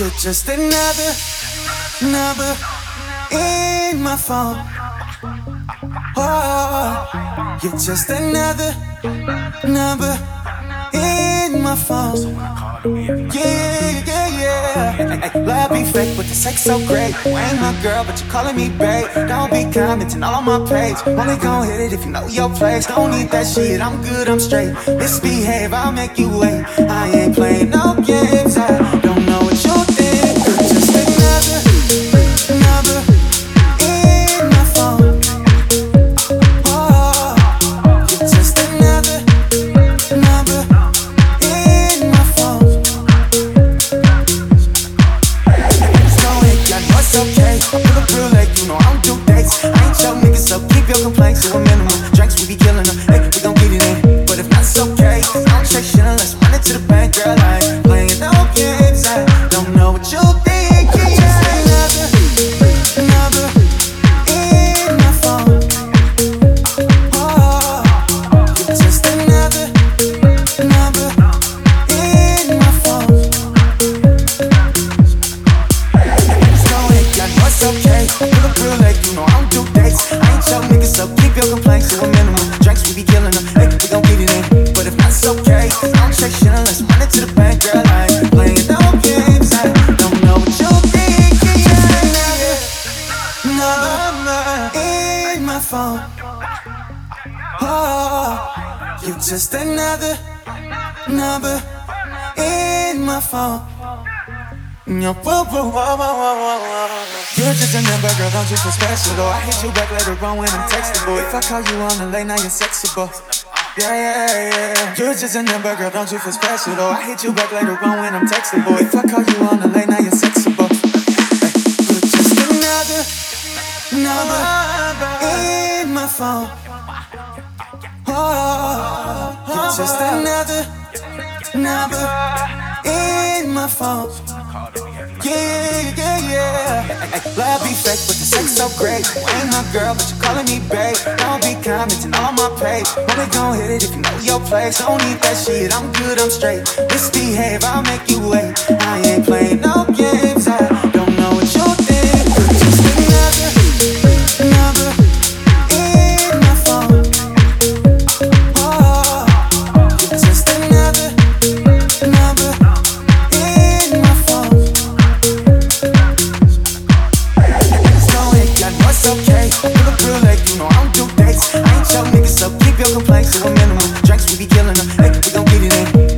You're just another number in my phone. Oh, you're just another number in my phone. Yeah, yeah, yeah. Love be fake, but the sex so great. Ain't my girl, but you're calling me babe. Don't be commenting all on my page. Only gon' hit it if you know your place. Don't need that shit, I'm good, I'm straight. Misbehave, I'll make you wait. I ain't playing no games. I your to a minimum. Drinks, we be killing them. Hey, we get it in. But if it's okay. Check shit unless the bank, girl. Playing no games. I don't know what you think. Another in my phone. Oh, just another in my phone. So okay. Real late, you know I keep your complaints to a minimum. Drinks, we be killing them. Hey, we gon' get it in. But if it's okay. I don't check shit unless it to the bank, girl. I ain't playing no games. I don't know what oh, you think. Just another number in my phone. Oh, you're just another number in my phone. You're just a number, girl, don't you feel special though I hit you back later on when I'm textable If I call you on the late night, you're sexable Yeah, yeah, yeah You're just a number, girl, don't you feel special though I hit you back later on when I'm textable If I call you on the late night, you're sexable You're just another number in my phone Oh, you're just another number in my phone yeah, yeah, yeah. Love be fake, but the sex so great. Ain't my girl, but you're calling me babe. Don't be commenting all on my page. Only gon' hit it if you know your place. Don't need that shit, I'm good, I'm straight. Misbehave, I'll make you wait. I ain't playing no games. I it's okay. Real like you know I don't do dates. I ain't keep your complaints to a minimum. Drinks we be killing them, hey, we gon' get it in.